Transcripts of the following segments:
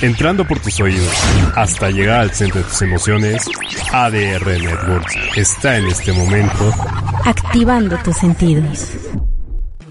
Entrando por tus oídos hasta llegar al centro de tus emociones, ADR Networks está en este momento activando tus sentidos.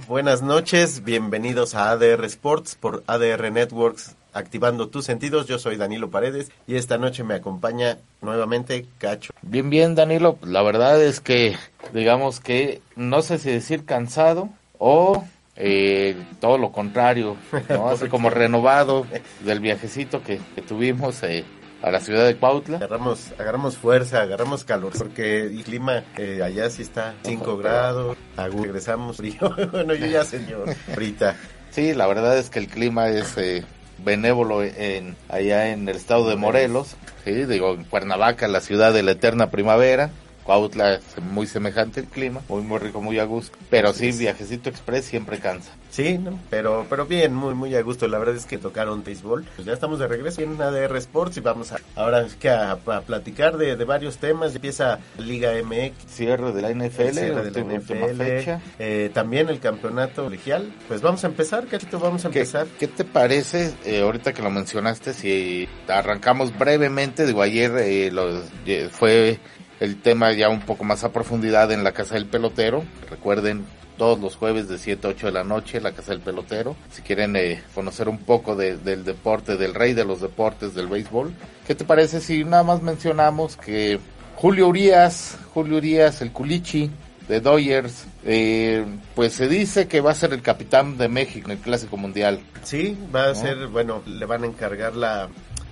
Buenas noches, bienvenidos a ADR Sports por ADR Networks, activando tus sentidos. Yo soy Danilo Paredes y esta noche me acompaña nuevamente Cacho. Bien, bien, Danilo. La verdad es que, digamos que, no sé si decir cansado o eh, todo lo contrario, ¿no? Así como renovado del viajecito que, que tuvimos eh, a la ciudad de Cuautla. Agarramos, agarramos fuerza, agarramos calor, porque el clima eh, allá sí está 5 grados, regresamos frío, bueno, yo ya señor, ahorita. Sí, la verdad es que el clima es eh, benévolo en, allá en el estado de Morelos, sí, digo, en Cuernavaca, la ciudad de la eterna primavera. Cuautla es muy semejante el clima, muy muy rico, muy a gusto. Pero sí, viajecito express siempre cansa. Sí, ¿no? pero, pero bien, muy, muy a gusto. La verdad es que tocaron béisbol. Pues ya estamos de regreso en ADR Sports y vamos a, ahora es que a, a platicar de, de varios temas. Empieza Liga MX, Cierre de la NFL, cierre de la NFL, fecha. eh, también el campeonato colegial. Pues vamos a empezar, Cachito, vamos a ¿Qué, empezar. qué te parece, eh, ahorita que lo mencionaste, si arrancamos brevemente, digo, ayer eh, lo- eh, fue el tema ya un poco más a profundidad en la Casa del Pelotero, recuerden, todos los jueves de 7 a 8 de la noche, la Casa del Pelotero, si quieren eh, conocer un poco de- del deporte, del rey de los deportes, del béisbol, ¿qué te parece si nada más mencionamos que Julio Urias, Julio Urias, el Culichi, de Dodgers, eh, pues se dice que va a ser el capitán de México en el Clásico Mundial. Sí, va a ser, bueno, le van a encargar la...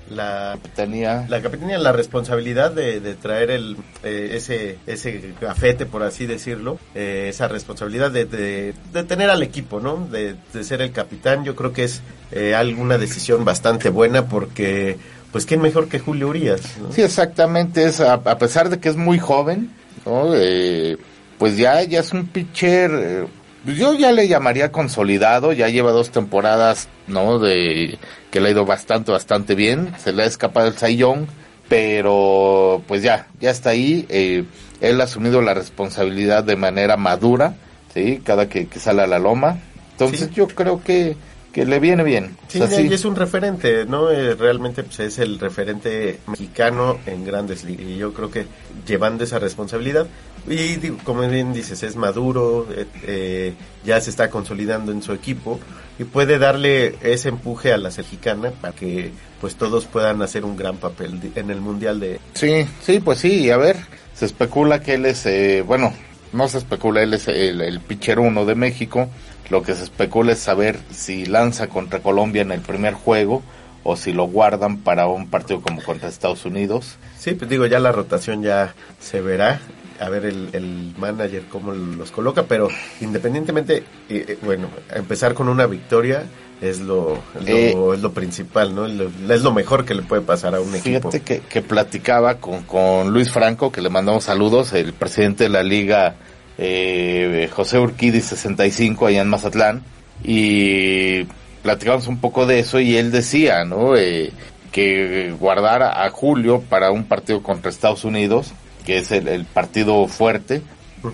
La, Tenía la capitanía la responsabilidad de, de traer el eh, ese ese gafete por así decirlo eh, esa responsabilidad de, de, de tener al equipo no de, de ser el capitán yo creo que es eh, alguna decisión bastante buena porque pues quién mejor que Julio Urias ¿no? Sí, exactamente, es a, a pesar de que es muy joven, ¿no? Eh, pues ya, ya es un pitcher, yo ya le llamaría consolidado, ya lleva dos temporadas, ¿no? De que le ha ido bastante, bastante bien, se le ha escapado el Sayón, pero pues ya, ya está ahí, eh, él ha asumido la responsabilidad de manera madura, ¿sí? Cada que, que sale a la loma, entonces Sí. yo creo que, que le viene bien. Sí, O sea, y es un referente, ¿no? Eh, realmente pues, es el referente mexicano en grandes ligas. Y yo creo que llevando esa responsabilidad, y digo, como bien dices, es maduro, eh, eh, ya se está consolidando en su equipo y puede darle ese empuje a la mexicana para que pues todos puedan hacer un gran papel en el Mundial de... Sí, sí, pues sí, a ver, se especula que él es, bueno, no se especula, él es el, el pitcher uno de México, lo que se especula es saber si lanza contra Colombia en el primer juego o si lo guardan para un partido como contra Estados Unidos. Sí, pues digo, ya la rotación ya se verá, a ver el, el manager cómo los coloca, pero independientemente, eh, eh, bueno, empezar con una victoria es lo, lo, es lo principal, ¿no? Es lo, es lo mejor que le puede pasar a un equipo. Fíjate que, que platicaba con, con Luis Franco, que le mandamos saludos, el presidente de la liga eh, José Urquidi 65 allá en Mazatlán, y platicamos un poco de eso y él decía, ¿no? Eh, que guardar a Julio para un partido contra Estados Unidos, que es el, el partido fuerte.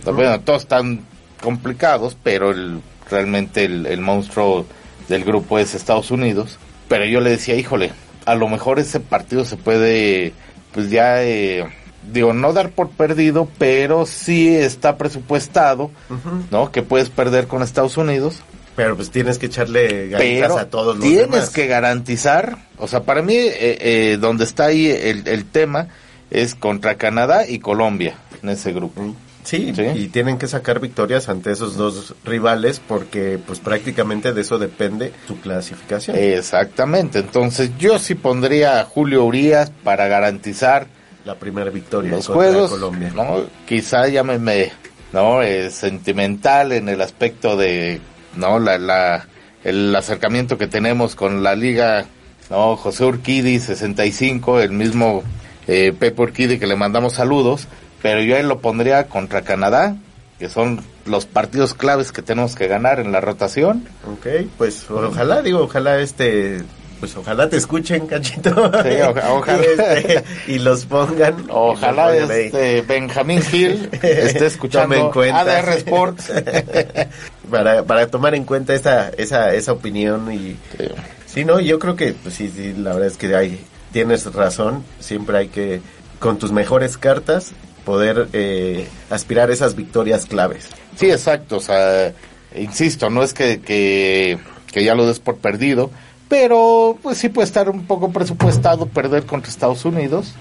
Bueno, todos están complicados, pero el, realmente el, el monstruo del grupo es Estados Unidos. Pero yo le decía, híjole, a lo mejor ese partido se puede, pues ya, eh, digo, no dar por perdido, pero sí está presupuestado. ¿no? Que puedes perder con Estados Unidos, Pero pues tienes que echarle ganitas a todos los tienes demás. que garantizar, o sea, para mí, eh, eh, donde está ahí el, el tema es contra Canadá y Colombia en ese grupo. Sí, Sí. y tienen que sacar victorias ante esos dos rivales porque pues prácticamente de eso depende su clasificación. Exactamente, entonces yo sí pondría a Julio Urias para garantizar la primera victoria los contra juegos, Colombia. ¿no? Quizá llámeme, ¿no? Eh, sentimental en el aspecto de, ¿no? La, la, el acercamiento que tenemos con la liga no, José Urquidi 65, el mismo eh, Pepe Urquidi que le mandamos saludos, pero yo ahí lo pondría contra Canadá, que son los partidos claves que tenemos que ganar en la rotación. Ok, pues ojalá, digo, ojalá este pues ojalá te escuchen, cachito. Sí, oja- ojalá. y, este, y los pongan. Ojalá los pongan este Benjamín Hill esté escuchando en cuenta. ADR Sports. para, para tomar en cuenta esa, esa, esa opinión y Sí. sí, no, yo creo que pues sí, sí, la verdad es que hay, tienes razón, siempre hay que, con tus mejores cartas, poder eh, aspirar a esas victorias claves. Sí, exacto. O sea, insisto, no es que, que, que ya lo des por perdido, pero pues sí puede estar un poco presupuestado perder contra Estados Unidos.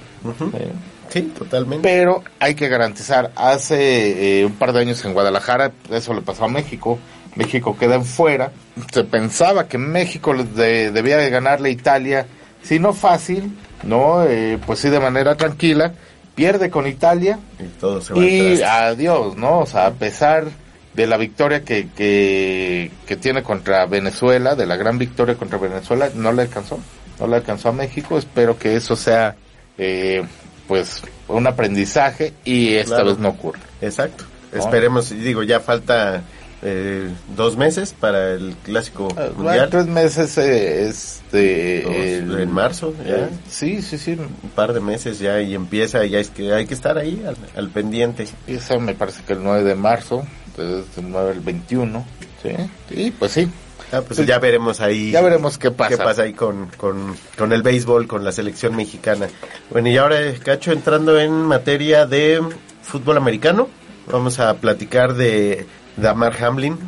Eh, Sí, totalmente. pero hay que garantizar. Hace eh, un par de años en Guadalajara, eso le pasó a México. México queda en fuera. Se pensaba que México de- debía de ganarle a Italia, si no fácil, no, Eh, pues sí de manera tranquila. Pierde con Italia Y todo se va y adiós, ¿no? O sea, a pesar de la victoria que, que, que tiene contra Venezuela, de la gran victoria contra Venezuela, no le alcanzó, no le alcanzó a México. Espero que eso sea, eh, pues, un aprendizaje y esta Claro. vez no ocurre. Exacto. No. Esperemos, y digo, ya falta eh, dos meses para el clásico Bueno, mundial. tres meses, eh, este, Dos, el- en marzo, ya. eh, sí, sí, sí. un par de meses ya y empieza, ya es que hay que estar ahí al, al pendiente. Empieza, me parece que el 9 de marzo, entonces el 9 al 21, sí. Y pues sí, Ah, pues ya veremos ahí. ya veremos qué pasa. qué pasa ahí con, con, con el béisbol, con la selección mexicana. Bueno, y ahora, Cacho, entrando en materia de fútbol americano, vamos a platicar de Damar Hamlin,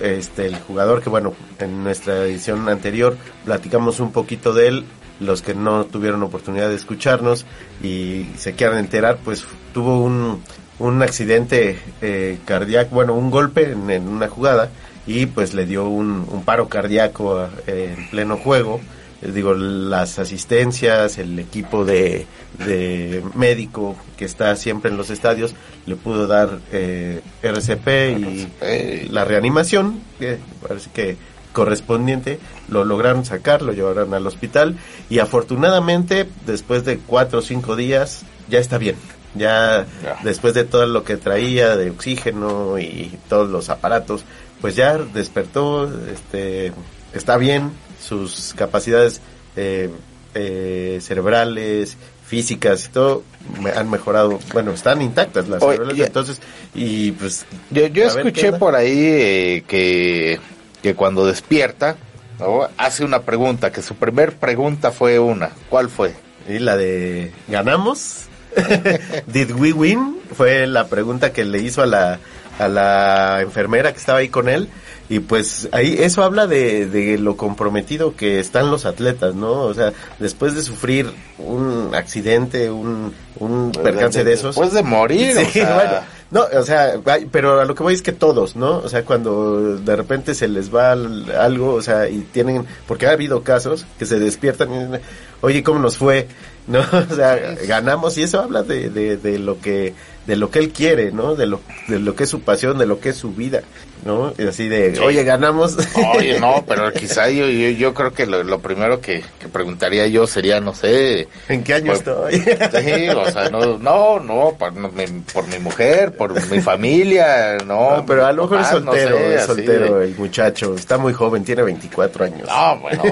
este, el jugador que, bueno, en nuestra edición anterior platicamos un poquito de él. Los que no tuvieron oportunidad de escucharnos y se quieran enterar, pues tuvo un, un accidente eh, cardíaco, bueno, un golpe en, en una jugada y pues le dio un, un paro cardíaco a- en pleno juego. Les digo, las asistencias, el equipo de, de médico que está siempre en los estadios le pudo dar eh, RCP y Eh, la reanimación, que parece que correspondiente, lo lograron sacar, lo llevaron al hospital y afortunadamente después de cuatro o cinco días ya está bien. Ya, Ya. después de todo lo que traía de oxígeno y todos los aparatos, pues ya despertó, este, está bien, sus capacidades eh, eh, cerebrales, físicas y todo me- han mejorado, bueno, están intactas las Oye, cerebrales, ya- entonces, y pues Yo, yo A ver, ¿qué escuché por ahí eh, que, que cuando despierta, ¿no? hace una pregunta, que su primer pregunta fue una. ¿Cuál fue? Y la de ¿ganamos? ¿Did we win? Fue la pregunta que le hizo a la, a la enfermera que estaba ahí con él. Y pues ahí eso habla de, de lo comprometido que están los atletas, ¿no? O sea, después de sufrir un accidente, un, un percance de esos. Después de morir, Sí, o sea, bueno, no, o sea, pero a lo que voy es que todos, ¿no? O sea, cuando de repente se les va al- algo, o sea, y tienen, porque ha habido casos que se despiertan y dicen, oye, ¿cómo nos fue? ¿No? O sea, ganamos y eso habla de, de, de lo que de lo que él quiere, ¿no? De lo, de lo que es su pasión, de lo que es su vida, ¿no? Y así de, Sí. oye, ganamos. Oye, no, pero quizá yo, yo, yo creo que lo, lo primero que, que preguntaría yo sería, no sé, ¿En qué año Por- estoy? sí, o sea, no, no, no, por, no, mi, por mi mujer, por mi familia, no. No, pero a lo mejor es no soltero, sé, es soltero el muchacho, está muy joven, tiene 24 años. No, bueno,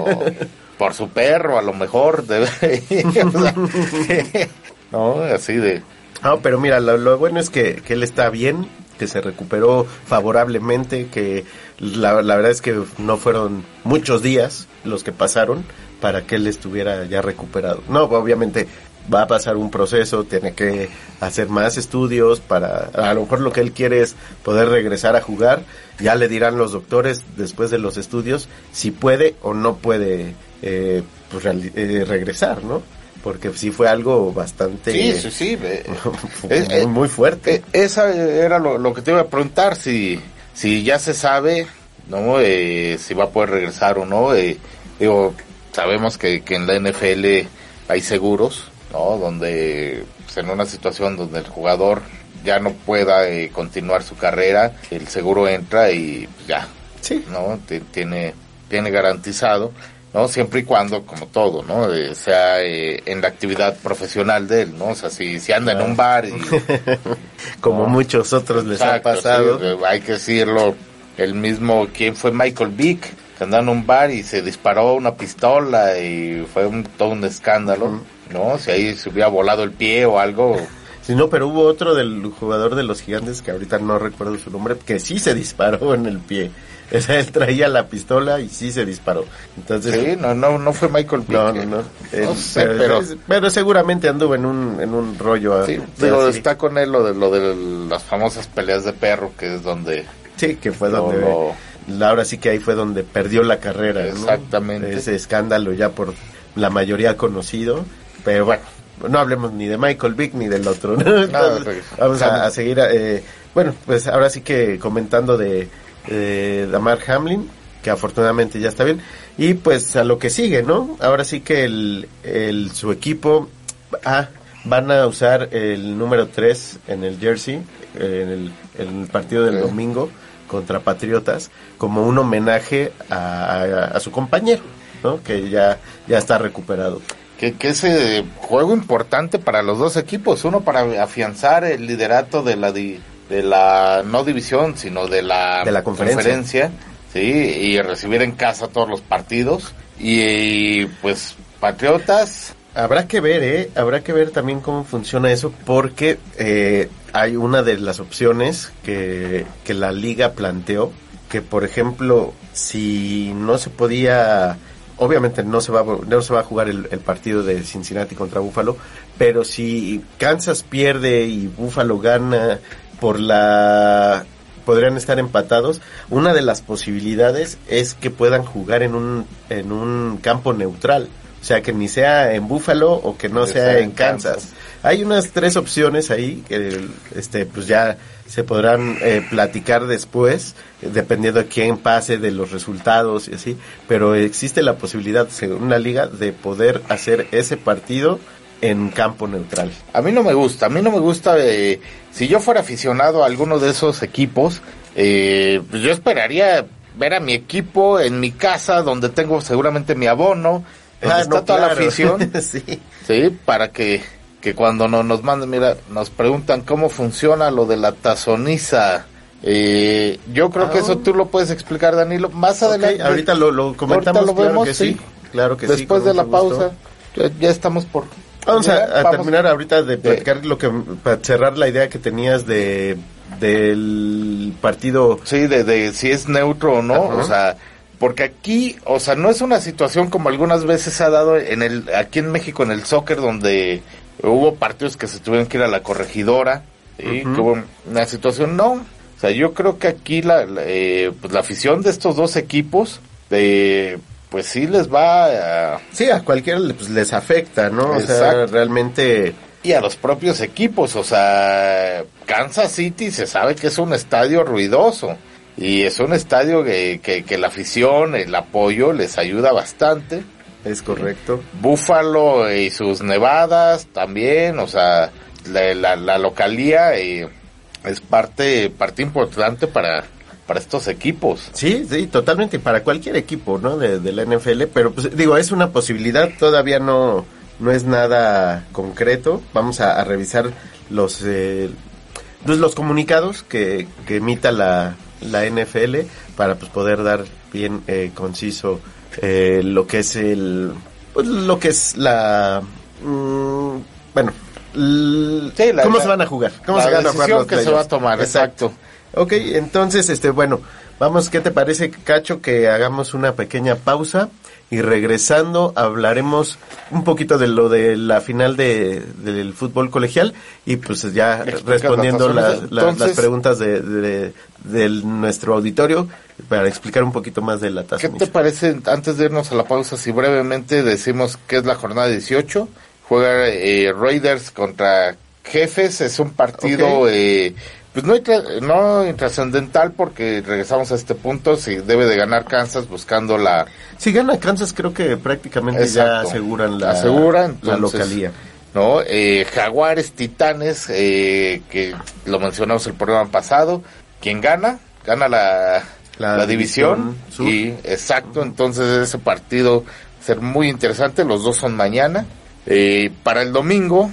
por su perro, a lo mejor sea, no, así de. No, pero mira, lo, lo bueno es que, que él está bien, que se recuperó favorablemente, que la, la verdad es que no fueron muchos días los que pasaron para que él estuviera ya recuperado. No, obviamente va a pasar un proceso, tiene que hacer más estudios para, a lo mejor lo que él quiere es poder regresar a jugar, ya le dirán los doctores después de los estudios si puede o no puede eh, pues, eh, regresar, ¿no? Porque sí fue algo bastante Sí, sí, sí. eh, muy, eh, muy fuerte. Esa era lo, lo que te iba a preguntar, si, si ya se sabe, ¿no? Eh, si va a poder regresar o no. Eh, digo, sabemos que, que en la NFL hay seguros, ¿no? Donde, pues, en una situación donde el jugador ya no pueda eh, continuar su carrera, el seguro entra y pues, ya, Sí. ¿no? T- Tiene, tiene garantizado. ¿No? Siempre y cuando, como todo, ¿no? Eh, sea eh, en la actividad profesional de él, ¿no? O sea, si, si anda en un bar y... Como No. muchos otros les Exacto, ha pasado. sí, hay que decirlo, el mismo, ¿quién fue Michael Vick? Que andaba en un bar y se disparó una pistola y fue un, todo un escándalo, ¿no? Si ahí se hubiera volado el pie o algo, Sí, no, pero hubo otro del jugador de los gigantes que ahorita no recuerdo su nombre, que sí se disparó en el pie. O sea, él traía la pistola y sí se disparó. Entonces, sí, no, no, no fue Michael Vick. no, no, no. Eh, sé, pero, pero- pero seguramente anduvo en un, en un rollo. Sí, digo, así. está con él lo de, lo de las famosas peleas de perro, que es donde... Sí, que fue No, donde. no. la- Ahora sí que ahí fue donde perdió la carrera. ¿no? Exactamente. Ese escándalo ya por la mayoría conocido. Pero bueno, no hablemos ni de Michael Vick ni del otro. ¿no? Entonces, vamos a, a seguir. eh, bueno, pues ahora sí que comentando de eh, Damar Hamlin, que afortunadamente ya está bien. Y pues a lo que sigue, ¿no? Ahora sí que el, el, su equipo. Ah, van a usar el número 3 en el jersey, en el, en el partido del domingo contra Patriotas, como un homenaje a, a- a su compañero, ¿no? Que ya, ya está recuperado. Que, que es eh, juego importante para los dos equipos. Uno para afianzar el liderato de la di- de la no división, sino de la, De la conferencia. sí, y recibir en casa todos los partidos. Y, y, pues Patriotas, Habrá que ver, ¿eh? Habrá que ver también cómo funciona eso, porque eh, hay una de las opciones que, que la liga planteó, que por ejemplo, si no se podía, obviamente no se va, a- no se va a jugar el, el partido de Cincinnati contra Buffalo, pero si Kansas pierde y Buffalo gana por la podrían estar empatados. Una de las posibilidades es que puedan jugar en un en un campo neutral, o sea que ni sea en Buffalo o que no Que sea sea en Kansas. Kansas. Hay unas tres opciones ahí que este pues ya se podrán eh, platicar después dependiendo de quién pase de los resultados y así, pero existe la posibilidad según la liga de poder hacer ese partido en campo neutral. a mí no me gusta. A mí no me gusta. eh, si yo fuera aficionado a alguno de esos equipos, eh, pues yo esperaría ver a mi equipo en mi casa, donde tengo seguramente mi abono, donde Ah, está no, toda la afición. sí. Sí, para que, que cuando no, nos manden, mira, nos preguntan cómo funciona lo de la tazoniza. Eh, yo creo que Ah. eso tú lo puedes explicar, Danilo, más adelante. ahorita lo, lo comentamos, Ahorita lo claro vemos, que sí. sí. Claro que. Después de la gusto. pausa, ya, ya estamos por... Vamos a, ya, a vamos. terminar ahorita de platicar lo que para cerrar la idea que tenías de del partido. Sí, de, de si es neutro o no, o sea, porque aquí, o sea, no es una situación como algunas veces se ha dado en el, aquí en México en el soccer donde hubo partidos que se tuvieron que ir a la corregidora, ¿sí? Ujú. que hubo una situación, no, o sea, yo creo que aquí la, la, eh, pues la afición de estos dos equipos, eh, pues sí les va a, Sí, a cualquiera pues, les afecta, ¿no? O sea, realmente. y a los propios equipos, o sea, Kansas City se sabe que es un estadio ruidoso y es un estadio que, que, que la afición, el apoyo les ayuda bastante. Es correcto. Búfalo y sus nevadas también, o sea, la, la, la localía eh, es parte, parte importante para, para estos equipos. Sí, sí, totalmente. Para cualquier equipo, ¿no? De, de la NFL. Pero, pues, digo, es una posibilidad. Todavía no, no es nada concreto. Vamos a, a revisar los, eh, pues, los comunicados que, que emita la, la NFL para pues, poder dar bien eh, conciso eh, lo que es el. Pues, lo que es la. mm, bueno. l- Sí, la- ¿Cómo la- se van a jugar? ¿Cómo la se van a jugar decisión los que se va a tomar, exacto. Ok, entonces, este, bueno, vamos, ¿qué te parece, Cacho, que hagamos una pequeña pausa y regresando hablaremos un poquito de lo de la final de, del fútbol colegial y pues ya respondiendo las Entonces- preguntas de, de- de nuestro auditorio para explicar un poquito más de la ¿Qué tasa. te parece, antes de irnos a la pausa, si brevemente decimos que es la jornada 18? Juega eh, Raiders contra Jefes, es un partido, eh, pues no, no intrascendental porque regresamos a este punto, si debe de ganar Kansas buscando la, Si gana Kansas, creo que prácticamente ya aseguran la, Aseguran, la localía. ¿no? Eh, Jaguares, Titanes, eh, que lo mencionamos el programa pasado, ¿quién gana? Gana la, La la, división, y exacto, entonces ese partido va a ser muy interesante, los dos son mañana. Eh, para el domingo,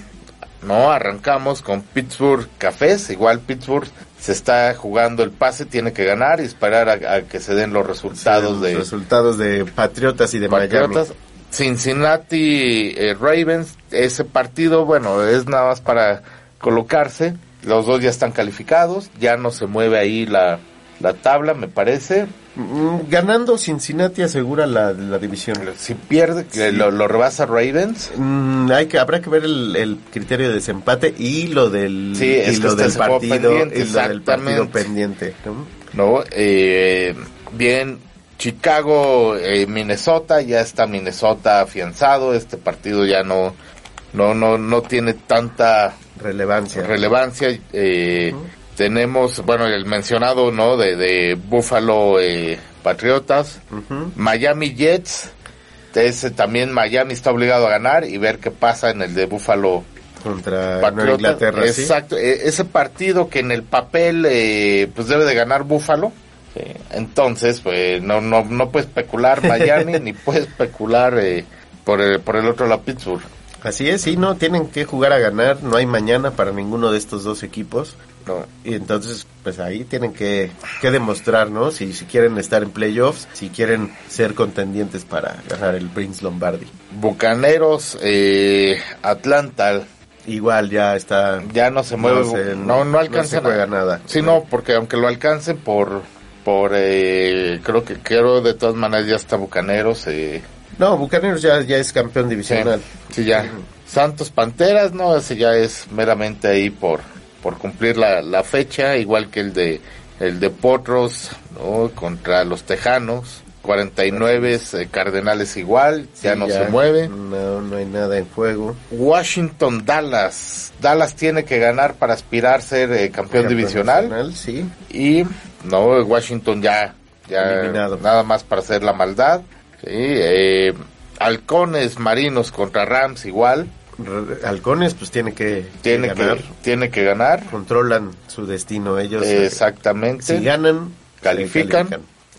no, arrancamos con Pittsburgh Cafés, igual Pittsburgh se está jugando el pase, tiene que ganar y esperar a, a que se den los resultados Los de resultados de Patriotas y de Patriotas. Miami. Cincinnati eh, Ravens, ese partido, bueno, es nada más para colocarse. Los dos ya están calificados, ya no se mueve ahí la, la tabla, me parece. Mm, Ganando Cincinnati asegura la, la división. Si pierde, Sí. lo, lo rebasa Ravens. Mm, hay que habrá que ver el, el criterio de desempate y lo del Sí, y es que lo del partido pendiente, y lo del partido exactamente. pendiente. ¿no? ¿no? Eh, bien, Chicago, eh, Minnesota, ya está Minnesota afianzado, este partido ya no, no, no, no tiene tanta Relevancia. relevancia. eh, Tenemos, bueno, el mencionado, ¿no? De, de Buffalo eh, Patriotas. Miami Jets. Ese también Miami está obligado a ganar y ver qué pasa en el de Buffalo contra Patriotas. Inglaterra. Exacto, e- ese partido que en el papel eh, pues debe de ganar Buffalo. entonces, pues no, no, no puede especular Miami ni puede especular eh, por, el, por el otro lado Pittsburgh. Así es, sí, no, tienen que jugar a ganar, no hay mañana para ninguno de estos dos equipos. ¿No? Y entonces, pues ahí tienen que, que demostrar, ¿no? Si, si quieren estar en playoffs, si quieren ser contendientes para ganar el Prince Lombardi. Bucaneros, eh, Atlanta, Igual ya está... ya no se mueve, se- no, no, alcanza se juega nada. Sí, no, porque aunque lo alcancen por, por eh, creo que creo de todas maneras ya está Bucaneros. Eh, No, Bucaneros ya, ya es campeón sí, divisional. sí, ya. Santos Panteras, no, ese ya es meramente ahí por, por cumplir la, la fecha, igual que el de el de Potros, ¿no? contra los Tejanos. 49 eh, Cardenales igual, ya no se mueve. No, no hay nada en juego. Washington Dallas. Dallas tiene que ganar para aspirar a ser eh, campeón, divisional. Sí. Y no, Washington ya, ya Eliminado. nada más para hacer la maldad. Sí, eh, Halcones Marinos contra Rams igual. Halcones, pues tiene que, Tiene que ganar. que, tiene que ganar. Controlan su destino ellos. eh, Exactamente. Si ganan, califican.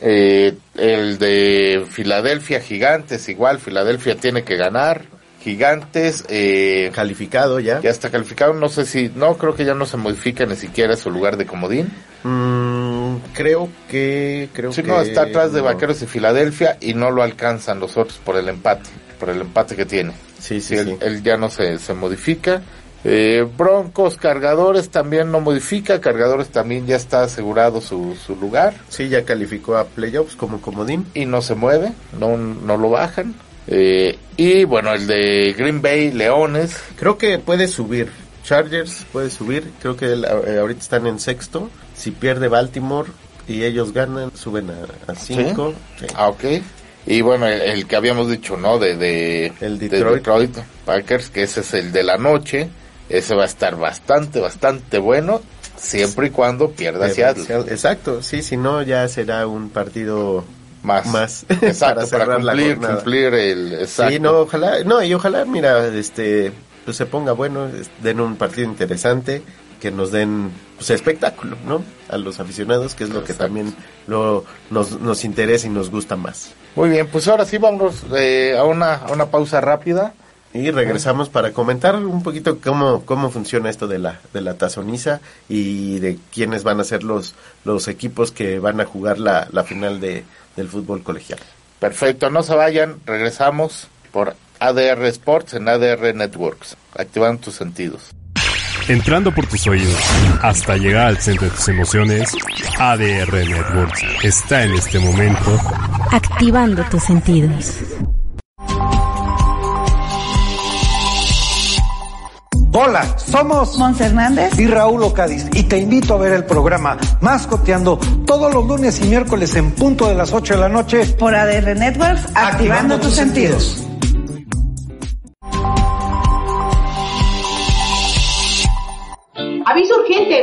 Eh, el de Filadelfia Gigantes igual. Filadelfia tiene que ganar. Gigantes eh, Calificado ya. ya está calificado. No sé si, no creo que ya no se modifica ni siquiera su lugar de comodín. Mm, creo que... Creo Sí, que no, está atrás de no. Vaqueros y Filadelfia y no lo alcanzan los otros por el empate, por el empate que tiene. Sí, Sí, sí, él, sí. él ya no se, se modifica. Eh, Broncos, Cargadores también no modifica, Cargadores también ya está asegurado su, su lugar Sí, ya calificó a playoffs como comodín. y no se mueve, no, no lo bajan. Eh, y bueno, el de Green Bay, Leones, Creo que puede subir. Chargers puede subir. Creo que el- eh, ahorita están en sexto. Si pierde Baltimore y ellos ganan, suben a 5. ah, ok. Y bueno, el, el que habíamos dicho, ¿no? De, de, El de Detroit. Packers, que ese es el de la noche. Ese va a estar bastante, bastante bueno, siempre y cuando pierda Seattle. Exacto, sí, si no ya será un partido Más. más Exacto, para para, cerrar la cumplir, cumplir el... Exacto. Sí, no, ojalá, no, y ojalá, mira, este, pues se ponga bueno, den un partido interesante, que nos den, pues espectáculo, ¿no? A los aficionados, que es lo que también lo, nos, nos interesa y nos gusta más. Muy bien, pues ahora sí vamos eh, a, una, a una pausa rápida. Y regresamos para comentar un poquito cómo, cómo funciona esto de la, de la tazoniza y de quiénes van a ser los, los equipos que van a jugar la, la final de, del fútbol colegial. Perfecto, no se vayan, regresamos por ADR Sports en ADR Networks, activando tus sentidos. Entrando por tus oídos hasta llegar al centro de tus emociones, ADR Networks está en este momento Activando tus sentidos. Hola, somos Mons Hernández. y Raúl Ocadiz y te invito a ver el programa Mascoteando todos los lunes y miércoles en punto de las 8 de la noche. Por ADR Networks, activando, tus sentidos.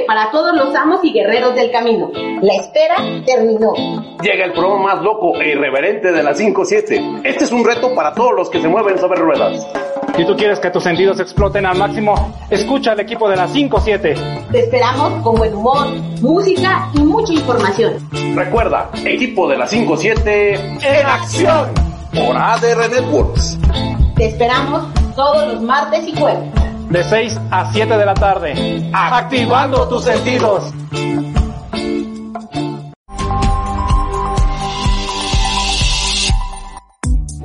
Para todos los amos y guerreros del camino. La espera terminó. Llega el programa más loco e irreverente de las 5-7. Este es un reto para todos los que se mueven sobre ruedas. Si tú quieres que tus sentidos exploten al máximo, escucha al equipo de la 5-7. Te esperamos con buen humor, música y mucha información. Recuerda, equipo de la 5-7 en acción por ADR Networks. Te esperamos todos los martes y jueves. De 6 a 7 de la tarde. Activando tus sentidos.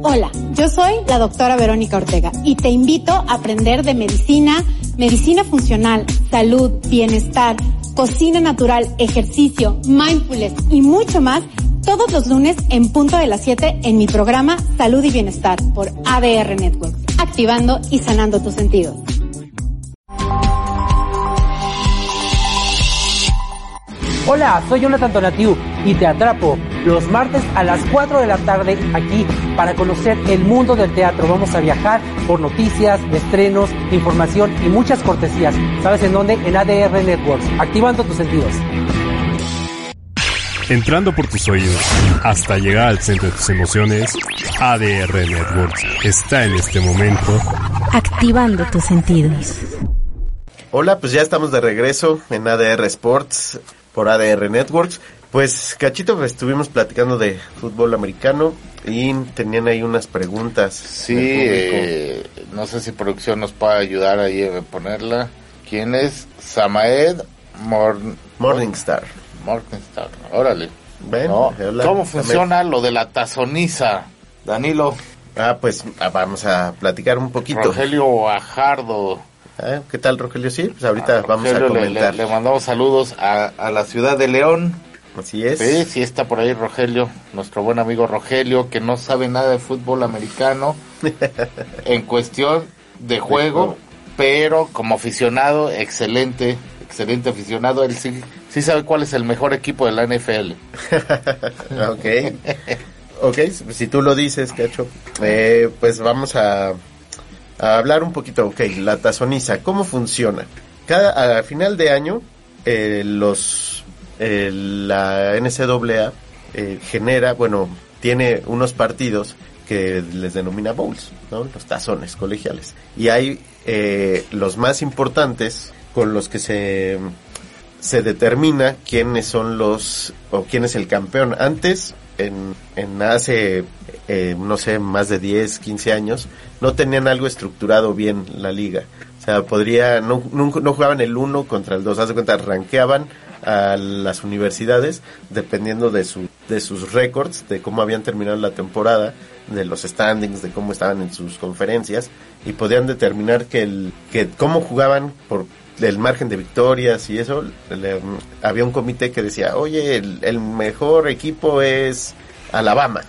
Hola, yo soy la doctora Verónica Ortega y te invito a aprender de medicina, medicina funcional, salud, bienestar, cocina natural, ejercicio, mindfulness y mucho más todos los lunes en punto de las 7 en mi programa Salud y Bienestar por ADR Network, activando y sanando tus sentidos. Hola, soy Jonathan Tonatiu y te atrapo los martes a las 4 de la tarde aquí para conocer el mundo del teatro. Vamos a viajar por noticias, estrenos, información y muchas cortesías. ¿Sabes en dónde? En ADR Networks, activando tus sentidos. Entrando por tus oídos hasta llegar al centro de tus emociones, ADR Networks está en este momento activando tus sentidos. Hola, pues ya estamos de regreso en ADR Sports por ADR Networks. Pues Cachito, pues, estuvimos platicando de fútbol americano y tenían ahí unas preguntas. Sí, eh, no sé si producción nos puede ayudar ahí a ponerla. ¿Quién es? Samaed Morn Morningstar. Morningstar, órale. Ven, No, hola, ¿Cómo funciona lo de la tazoniza? Danilo. Ah, pues ah, vamos a platicar un poquito. Rogelio Bajardo. Ah, ¿Qué tal, Rogelio? Sí, pues ahorita vamos a Rogelio, comentar. Le, le mandamos saludos a, a la ciudad de León. Así es. Sí, sí está por ahí Rogelio, nuestro buen amigo Rogelio, que no sabe nada de fútbol americano en cuestión de juego, pero como aficionado, excelente, excelente aficionado, él sí, sí sabe cuál es el mejor equipo de la NFL. ok. Ok, si tú lo dices, Cacho, eh, pues vamos a, a hablar un poquito. Ok, la tazoniza, ¿cómo funciona? Cada a final de año, eh, los eh, la NCAA eh, genera, bueno, tiene unos partidos que les denomina bowls, ¿no? Los tazones colegiales. Y hay eh, los más importantes con los que se se determina quiénes son los o quién es el campeón. Antes, en, en hace, eh, no sé, más de 10, 15 años, no tenían algo estructurado bien la liga. O sea, podría, no, nunca- no jugaban el uno contra el dos, haz de cuenta, ranqueaban a las universidades dependiendo de su de sus récords, de cómo habían terminado la temporada, de los standings, de cómo estaban en sus conferencias y podían determinar que el que cómo jugaban por el margen de victorias y eso, le- había un comité que decía, oye, el, mejor equipo es Alabama,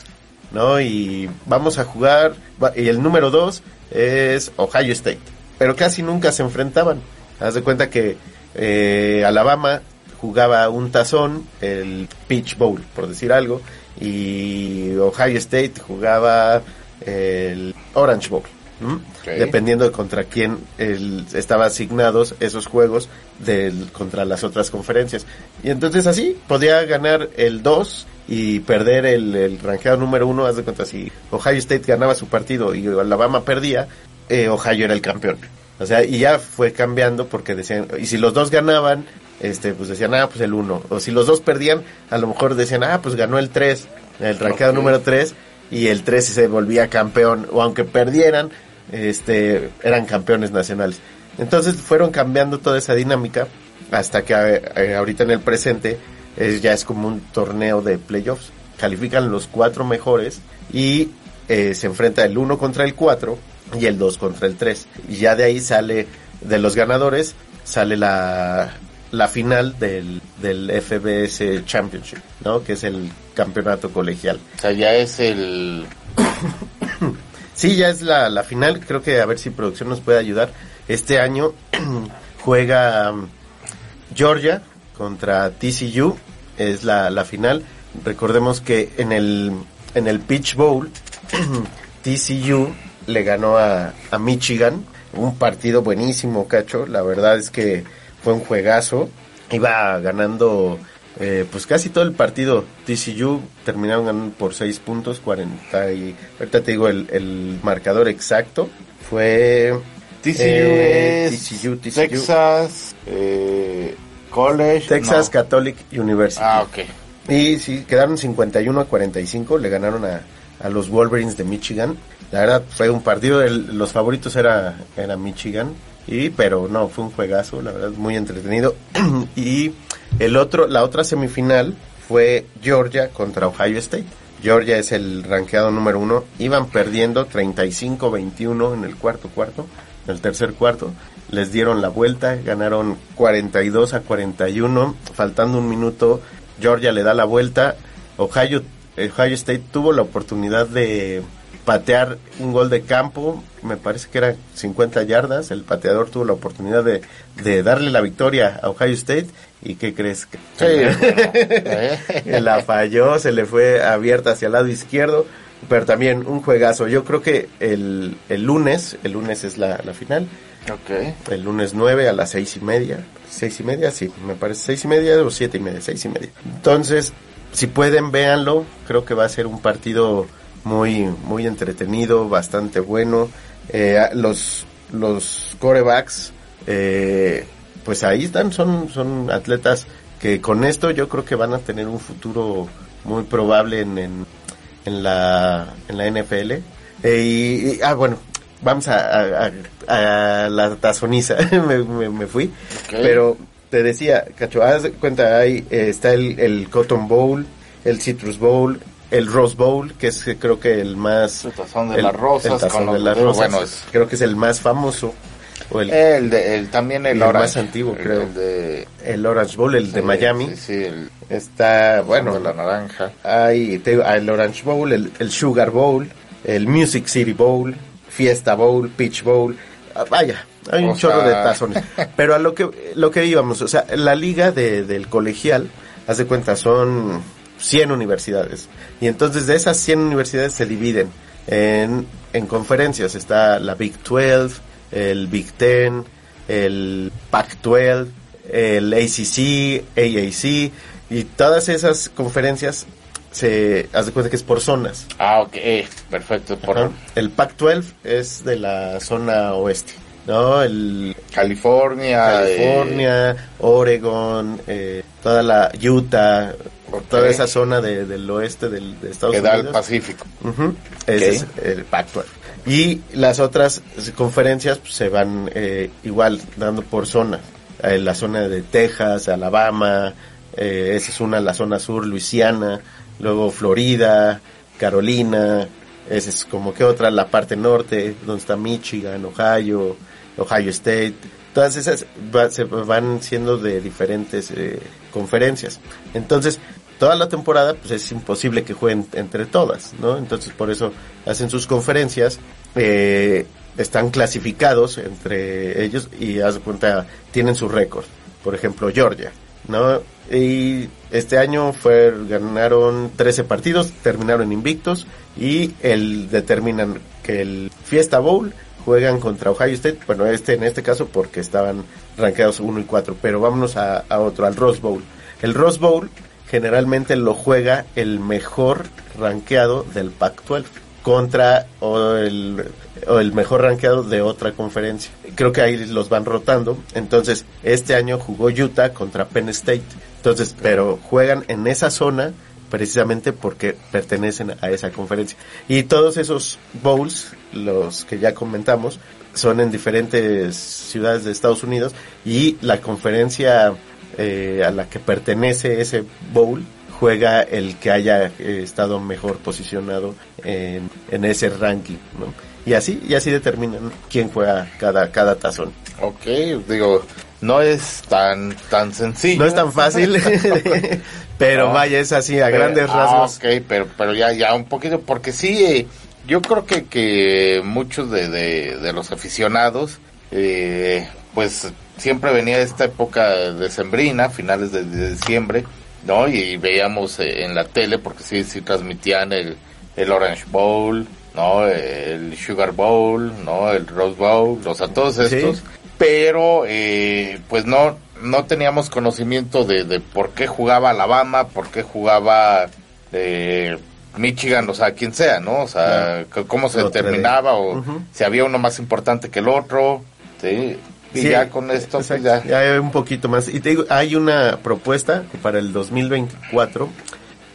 ¿no? Y vamos a jugar, y el número dos es Ohio State, pero casi nunca se enfrentaban. Haz de cuenta que eh, Alabama jugaba un tazón, el Peach Bowl, por decir algo, y Ohio State jugaba el Orange Bowl. Dependiendo de contra quién el- estaba asignados esos juegos del, contra las otras conferencias. Y entonces así podía ganar el 2 y perder el, el rankeado número 1. Haz de cuenta, si Ohio State ganaba su partido y Alabama perdía, eh, Ohio era el campeón. O sea, y ya fue cambiando porque decían, y si los dos ganaban, este, pues decían, ah, pues el 1. O si los dos perdían, a lo mejor decían, ah, pues ganó el 3, el rankeado número 3, y el 3 se volvía campeón. O aunque perdieran, este, eran campeones nacionales. Entonces fueron cambiando toda esa dinámica hasta que eh, ahorita en el presente es, ya es como un torneo de playoffs. Califican los cuatro mejores y eh, se enfrenta el 1 contra el 4 y el 2 contra el 3. Y ya de ahí sale, de los ganadores, sale la, la final del, del FBS Championship, ¿no? Que es el campeonato colegial. O sea, ya es el... Sí, ya es la, la final. Creo que a ver si producción nos puede ayudar. Este año juega um, Georgia contra TCU. Es la, la final. Recordemos que en el, en el Peach Bowl, TCU le ganó a, a Michigan. Un partido buenísimo, cacho. La verdad es que fue un juegazo. Iba ganando eh, pues casi todo el partido TCU terminaron ganando por 6 puntos, 40 y ahorita te digo el, el marcador exacto, Fue TCU eh, es TCU, TCU. Texas eh, College. Texas no. Catholic University. Ah, ok. Y sí, quedaron 51 a 45, le ganaron a, a los Wolverines de Michigan. La verdad fue un partido, el- los favoritos era, era Michigan, y pero no, fue un juegazo, la verdad, muy entretenido. y el otro, la otra semifinal fue Georgia contra Ohio State. Georgia es el rankeado número uno, iban perdiendo 35-21 en el cuarto cuarto, en el tercer cuarto. Les dieron la vuelta, ganaron 42 a 41, faltando un minuto Georgia le da la vuelta. Ohio, Ohio State tuvo la oportunidad de patear un gol de campo, me parece que era 50 yardas. El pateador tuvo la oportunidad de, de darle la victoria a Ohio State. ¿Y qué crees? Que que la falló, se le fue abierta hacia el lado izquierdo. Pero también un juegazo. Yo creo que el, el lunes, el lunes es la, la final. Ok. El lunes 9 a las seis y media. Seis y media, sí, me parece seis y media o siete y media, seis y media. Entonces, si pueden, véanlo. Creo que va a ser un partido muy, muy entretenido, bastante bueno. Eh, los, los corebacks, eh, pues ahí están, son, son atletas que con esto yo creo que van a tener un futuro muy probable en, en, en la, en la NFL. Eh, y, ah, bueno, vamos a, a- a- a la tazoniza, me, me- me fui. Pero te decía, Cacho, haz cuenta, ahí eh, está el, el Cotton Bowl, el Citrus Bowl, el Rose Bowl, que es creo que el más... El tazón de el- las rosas el tazón con de los- las rosas. bueno, es- Creo que es el más famoso. O el, El, de- el- también el el Orange. más antiguo, creo. el de- el Orange Bowl, el de Miami. Sí, sí, Está, bueno, de la naranja. hay te el Orange Bowl, el, el Sugar Bowl, el Music City Bowl, Fiesta Bowl, Peach Bowl. Ah, Vaya, hay un O chorro sea- de tazones. Pero a lo que, lo que íbamos, o sea, la liga de, del colegial, haz de cuenta, son 100 universidades. Y entonces de esas 100 universidades se dividen en, en conferencias. Está la Big 12, el Big 10, el Pac 12, el ACC, AAC, y todas esas conferencias se haz de cuenta que es por zonas. Ah, ok, eh, perfecto. Por Ajá. El Pac-12 es de la zona oeste, ¿no? El California. California, Oregon, eh, toda la Utah, toda esa zona de- del oeste del, de Estados que da al Unidos. Pacífico. Ujú, Ese es el Pac-12. Y las otras conferencias pues, se van eh, igual dando por zona. Eh, la zona de Texas, Alabama, eh, esa es una, la zona sur, Luisiana, luego Florida, Carolina, esa es como que otra, la parte norte, donde está Michigan, Ohio, Ohio State. Todas esas va- se van siendo de diferentes eh, conferencias. Entonces, toda la temporada pues es imposible que jueguen entre todas, ¿no? Entonces por eso hacen sus conferencias, eh, están clasificados entre ellos y haz cuenta tienen su récord. Por ejemplo, Georgia, ¿no? Y este año fue ganaron 13 partidos, terminaron invictos y el determinan que el Fiesta Bowl juegan contra Ohio State, bueno, este en este caso porque estaban rankeados 1 y 4, pero vámonos a, a otro, al Rose Bowl. El Rose Bowl generalmente lo juega el mejor rankeado del Pac-12 contra o el, o el mejor rankeado de otra conferencia. Creo que ahí los van rotando. Entonces, este año jugó Utah contra Penn State. Entonces, pero juegan en esa zona precisamente porque pertenecen a esa conferencia. Y todos esos bowls, los que ya comentamos, son en diferentes ciudades de Estados Unidos y la conferencia eh, a la que pertenece ese bowl juega el que haya eh, estado mejor posicionado en, en ese ranking, ¿no? Y así, y así determinan quién juega cada, cada tazón. Ok, digo, no es tan tan sencillo. No es tan fácil, pero No. vaya, es así, a Pero- grandes ah, rasgos. ok, pero, pero ya, ya un poquito, porque sí, eh, yo creo que, que muchos de, de, de los aficionados, eh, pues siempre venía esta época decembrina, finales de, de diciembre, ¿no? Y veíamos eh, en la tele, porque sí, sí transmitían el, el Orange Bowl, ¿no? El Sugar Bowl, ¿no? El Rose Bowl, o sea, todos Sí. estos. Pero, eh, pues no, no teníamos conocimiento de, de por qué jugaba Alabama, por qué jugaba eh, Michigan, o sea, quien sea, ¿no? O sea, cómo se determinaba o si había uno más importante que el otro, ¿sí? Y Sí, ya con esto, pues ya. hay un poquito más. Y te digo, hay una propuesta que para el 2024,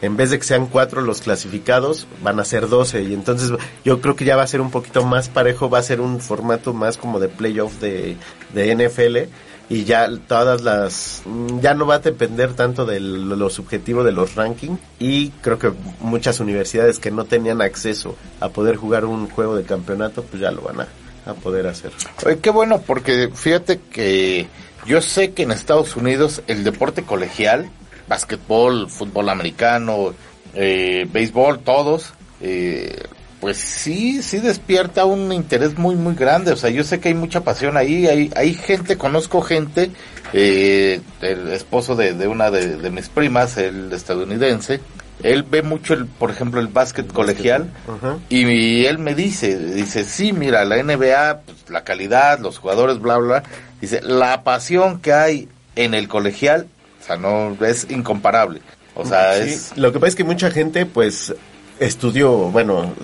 en vez de que sean cuatro los clasificados, van a ser 12. Y entonces yo creo que ya va a ser un poquito más parejo, va a ser un formato más como de playoff de, de NFL. Y ya todas las, mm, ya no va a depender tanto de lo subjetivo de los rankings. Y creo que muchas universidades que no tenían acceso a poder jugar un juego de campeonato, pues ya lo van a, a poder hacer. Qué bueno, porque fíjate que yo sé que en Estados Unidos el deporte colegial, básquetbol, fútbol americano, eh, béisbol, todos, eh, pues sí, sí despierta un interés muy, muy grande. O sea, yo sé que hay mucha pasión ahí, hay, hay gente, conozco gente, eh, el esposo de, una de mis primas, el estadounidense, él ve mucho, el, por ejemplo, el básquet colegial. Y él me dice, dice, sí, mira, la NBA, pues, la calidad, los jugadores, bla, bla. Dice, la pasión que hay en el colegial, o sea, no, es incomparable. O sea, Sí, es... Lo que pasa es que mucha gente, pues, estudió, bueno,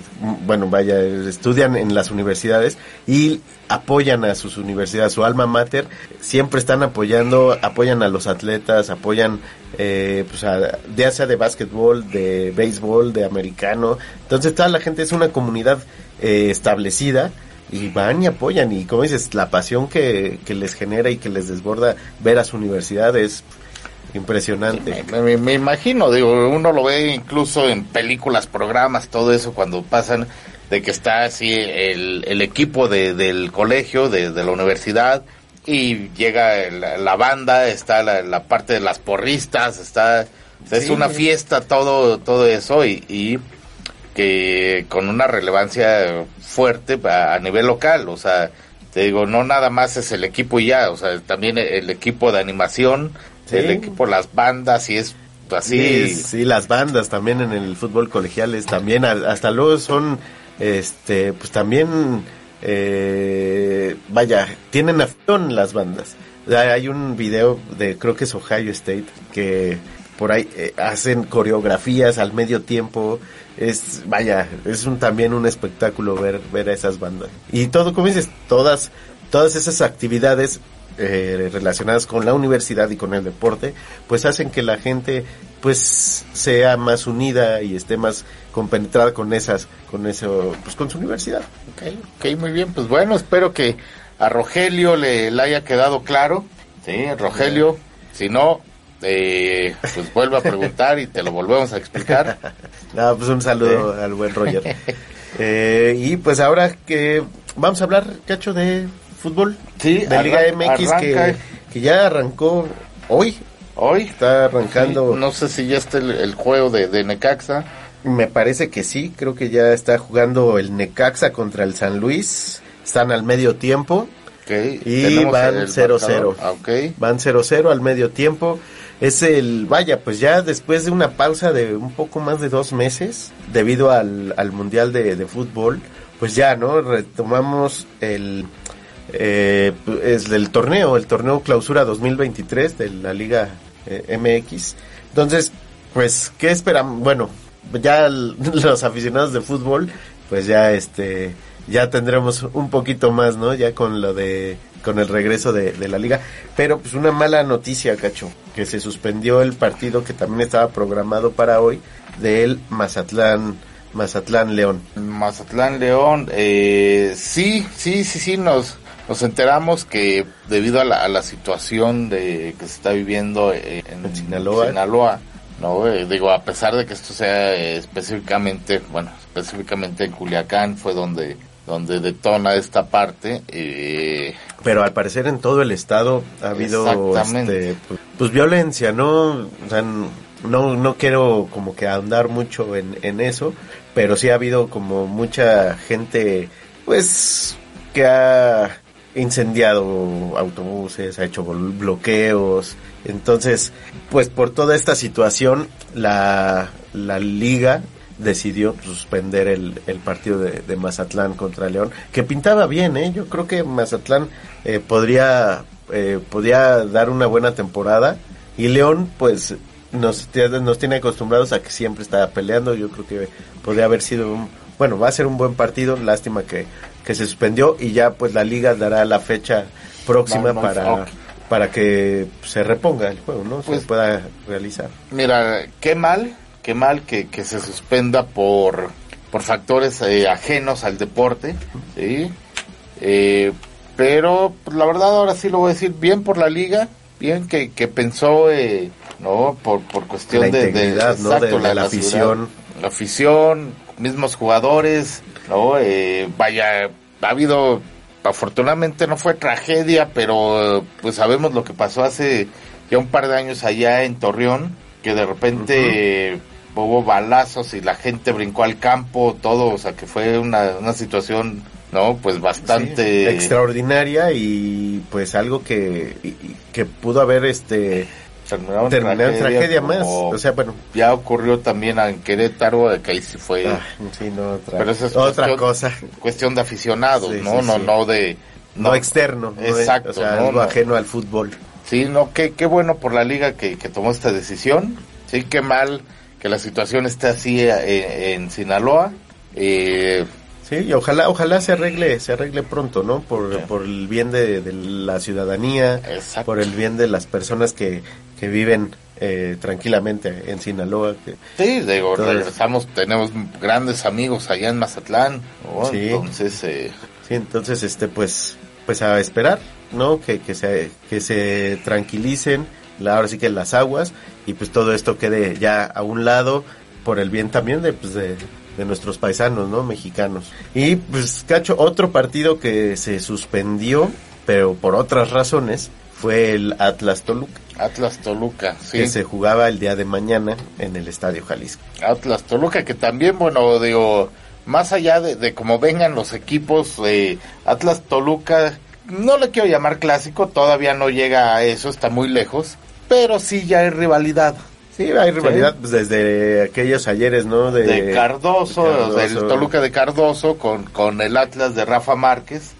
bueno, vaya, estudian en las universidades y apoyan a sus universidades, su alma mater, siempre están apoyando, apoyan a los atletas, apoyan, eh, pues, a, ya sea de básquetbol, de béisbol, de americano. Entonces, toda la gente es una comunidad eh, establecida y van y apoyan y como dices, la pasión que, que les genera y que les desborda ver a su universidad es impresionante. Me, imagino, digo, uno lo ve incluso en películas, programas, todo eso, cuando pasan de que está así el, el equipo de, del colegio, de, de la universidad, y llega la, la banda, está la, la parte de las porristas, está, es una fiesta, todo, todo eso, y, y que con una relevancia fuerte a, a nivel local, o sea, te digo, no nada más es el equipo y ya, o sea, también el equipo de animación, Sí. el equipo, las bandas y es así. Sí, sí, las bandas también en el fútbol colegial es también hasta luego son este pues también eh, vaya, tienen afición las bandas. Hay un video de creo que es Ohio State que por ahí eh, hacen coreografías al medio tiempo. Es vaya, es un también un espectáculo ver ver a esas bandas. Y todo como dices, todas todas esas actividades eh, relacionadas con la universidad y con el deporte, pues hacen que la gente pues sea más unida y esté más compenetrada con esas, con eso, pues con su universidad. Ok, ok, muy bien, pues bueno, espero que a Rogelio le, le haya quedado claro. Sí, Rogelio, si no, eh, pues vuelve a preguntar y te lo volvemos a explicar. No, pues un saludo al buen Roger. Eh, y pues ahora que vamos a hablar, Cacho, de fútbol. Sí, de Liga MX que, que ya arrancó hoy. Hoy Está arrancando. Sí, no sé si ya está el, el juego de, de Necaxa. Me parece que sí, creo que ya está jugando el Necaxa contra el San Luis. Están al medio tiempo. Okay. Y van el 0-0. marcador. Ah, ok. Van 0-0 al medio tiempo. Es el, vaya, pues ya después de una pausa de un poco más de dos meses, debido al, al Mundial de, de Fútbol, pues ya, ¿no? Retomamos el, eh, es el torneo, el torneo clausura 2023 de la Liga eh, MX. Entonces, pues, ¿qué esperan? Bueno, ya los aficionados de fútbol, pues ya este, ya tendremos un poquito más, ¿no? Ya con lo de, con el regreso de, de la liga. Pero pues una mala noticia, Cacho, que se suspendió el partido que también estaba programado para hoy del Mazatlán, Mazatlán León. Mazatlán León, eh, sí, sí, sí, sí, nos, nos enteramos que debido a la, a la situación de que se está viviendo eh, en, En Sinaloa. Sinaloa, no, Eh, digo, a pesar de que esto sea eh, específicamente, bueno, específicamente en Culiacán fue donde, donde detona esta parte, eh, Pero al parecer en todo el estado ha habido este, pues, pues, violencia, ¿no? O sea, no, no quiero como que ahondar mucho en, en eso, pero sí ha habido como mucha gente, pues, que ha incendiado autobuses, ha hecho bloqueos. Entonces, pues por toda esta situación, la, la liga decidió suspender el, el partido de, de Mazatlán contra León, que pintaba bien, ¿eh? Yo creo que Mazatlán eh, podría, eh, podría dar una buena temporada y León, pues nos, nos tiene acostumbrados a que siempre está peleando. Yo creo que podría haber sido un, bueno, va a ser un buen partido. Lástima que, que se suspendió y ya pues la liga dará la fecha próxima para, para que se reponga el juego, ¿no? Pues- se pueda realizar. Mira, qué mal, qué mal que, que se suspenda por, por factores eh, ajenos al deporte, ¿sí? Eh, pero pues, la verdad ahora sí lo voy a decir, bien por la liga, bien que, que pensó, eh, ¿no? Por, por cuestión La de, de, la, la afición. La afición, mismos jugadores, ¿no? Eh, vaya, ha habido, afortunadamente no fue tragedia, pero pues sabemos lo que pasó hace ya un par de años allá en Torreón, que de repente eh, hubo balazos y la gente brincó al campo, todo, o sea que fue una, una situación, ¿no? Pues bastante... Sí, extraordinaria y pues algo que, que pudo haber este terminado en terminado en tragedia más. como O sea, bueno, Ya ocurrió también en Querétaro, de que ahí sí fue... ah, sí, no, otra, Pero eso es otra cuestión- cosa. cuestión de aficionados, Sí, ¿no? sí, no, no de... No, externo, no es- Exacto, o sea, no, algo no. ajeno al fútbol. Sí, no, qué, qué bueno por la liga que, que tomó esta decisión. Sí, qué mal que la situación esté así eh, en, Sinaloa. Eh, Sí, y ojalá, ojalá se arregle, se arregle pronto, ¿no? Por, por el bien de, de la ciudadanía, por el bien de las personas que, que viven eh, tranquilamente en Sinaloa. que- sí, digo, Entonces- regresamos, tenemos grandes amigos allá en Mazatlán. ¿no? Sí. Entonces, eh, Sí, entonces, este, pues, pues a esperar, ¿no? Que, que se, que se tranquilicen, la- ahora sí que las aguas, y pues todo esto quede ya a un lado por el bien también de, pues, de, de nuestros paisanos, ¿no? Mexicanos. Y pues, Cacho, otro partido que se suspendió, pero por otras razones, fue el Atlas Toluca, Atlas Toluca, sí. que se jugaba el día de mañana en el Estadio Jalisco. Atlas Toluca, que también, bueno, digo, más allá de, de cómo vengan los equipos, eh, Atlas Toluca, no le quiero llamar clásico, todavía no llega a eso, está muy lejos, pero sí ya hay rivalidad. Sí, hay rivalidad pues, desde aquellos ayeres, ¿no? De, De Cardoso, de Cardoso. del Toluca de Cardoso, con, con el Atlas de Rafa Márquez,